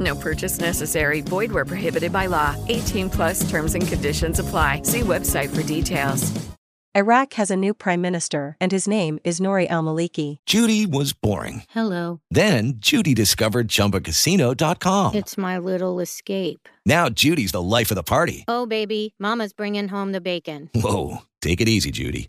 No purchase necessary. Void where prohibited by law. 18 plus terms and conditions apply. See website for details. Iraq has a new prime minister, and his name is Nouri al Maliki. Judy was boring. Hello. Then Judy discovered ChumbaCasino.com. It's my little escape. Now Judy's the life of the party. Oh, baby, Mama's bringing home the bacon. Whoa, take it easy, Judy.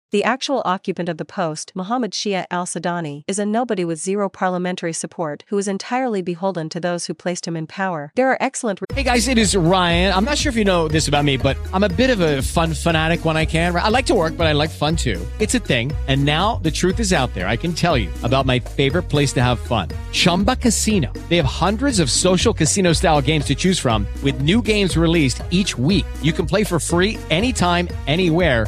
The actual occupant of the post, Mohammed Shia al Sudani, is a nobody with zero parliamentary support who is entirely beholden to those who placed him in power. There are excellent. Hey guys, it is Ryan. I'm not sure if you know this about me, but I'm a bit of a fun fanatic when I can. I like to work, but I like fun too. It's a thing. And now the truth is out there. I can tell you about my favorite place to have fun Chumba Casino. They have hundreds of social casino style games to choose from, with new games released each week. You can play for free anytime, anywhere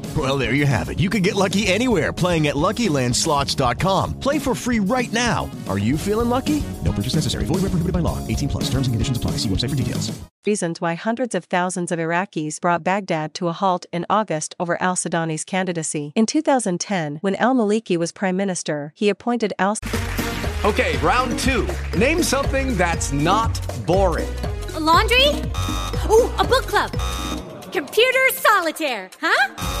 Well, there you have it. You can get lucky anywhere playing at LuckyLandSlots.com. Play for free right now. Are you feeling lucky? No purchase necessary. Void where prohibited by law. 18 plus. Terms and conditions apply. See website for details. Reasons why hundreds of thousands of Iraqis brought Baghdad to a halt in August over al Sudani's candidacy. In 2010, when al Maliki was prime minister, he appointed al. Okay, round two. Name something that's not boring. A laundry? Ooh, a book club. Computer solitaire, huh?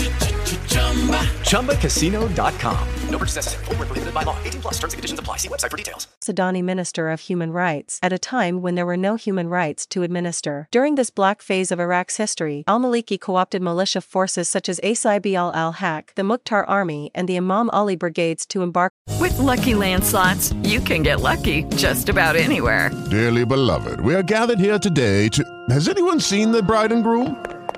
ChumbaCasino.com. No purchase necessary. Full prohibited by law. 18 plus terms and conditions apply. See website for details. Sudani Minister of Human Rights at a time when there were no human rights to administer. During this black phase of Iraq's history, al Maliki co opted militia forces such as Asaib Ahl al Haq, the Mukhtar Army, and the Imam Ali brigades to embark. With lucky landslots, you can get lucky just about anywhere. Dearly beloved, we are gathered here today to. Has anyone seen the bride and groom?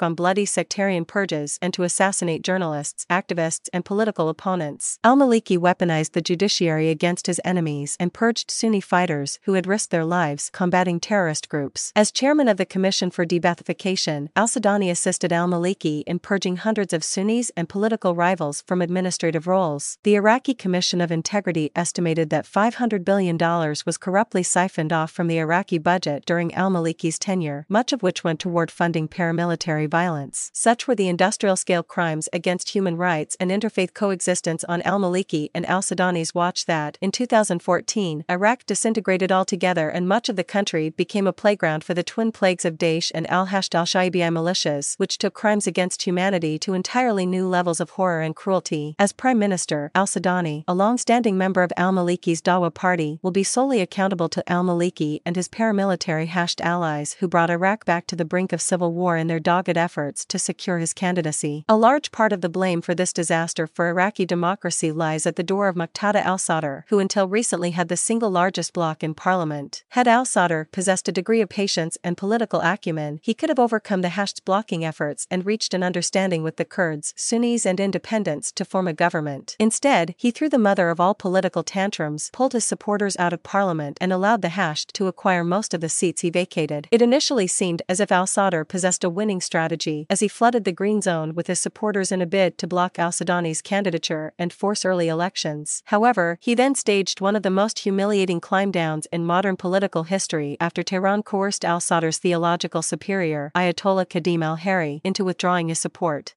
on bloody sectarian purges and to assassinate journalists, activists, and political opponents. Al Maliki weaponized the judiciary against his enemies and purged Sunni fighters who had risked their lives combating terrorist groups. As chairman of the Commission for De-Baathification, Al Sudani assisted Al Maliki in purging hundreds of Sunnis and political rivals from administrative roles. The Iraqi Commission of Integrity estimated that $500 billion was corruptly siphoned off from the Iraqi budget during Al Maliki's tenure, much of which went toward funding paramilitary violence. Such were the industrial scale crimes against human rights and interfaith coexistence on al Maliki and al Sudani's watch that, in 2014, Iraq disintegrated altogether and much of the country became a playground for the twin plagues of Daesh and al Hashd al Shaabi militias, which took crimes against humanity to entirely new levels of horror and cruelty. As Prime Minister, al Sudani, a long standing member of al Maliki's Dawa party, will be solely accountable to al Maliki and his paramilitary Hashd allies who brought Iraq back to the brink of civil war in their dogged efforts to secure his candidacy. A large part of the blame for this disaster for Iraqi democracy lies at the door of Muqtada al Sadr, who until recently had the single largest bloc in parliament. Had al Sadr possessed a degree of patience and political acumen, he could have overcome the Hashd's blocking efforts and reached an understanding with the Kurds, Sunnis, and independents to form a government. Instead, he threw the mother of all political tantrums, pulled his supporters out of parliament, and allowed the Hashd to acquire most of the seats he vacated. It initially seemed as if al Sadr possessed a winning strategy strategy as he flooded the Green Zone with his supporters in a bid to block al Sudani's candidature and force early elections. However, he then staged one of the most humiliating climb downs in modern political history after Tehran coerced al Sadr's theological superior, Ayatollah Kadhim al Haeri, into withdrawing his support.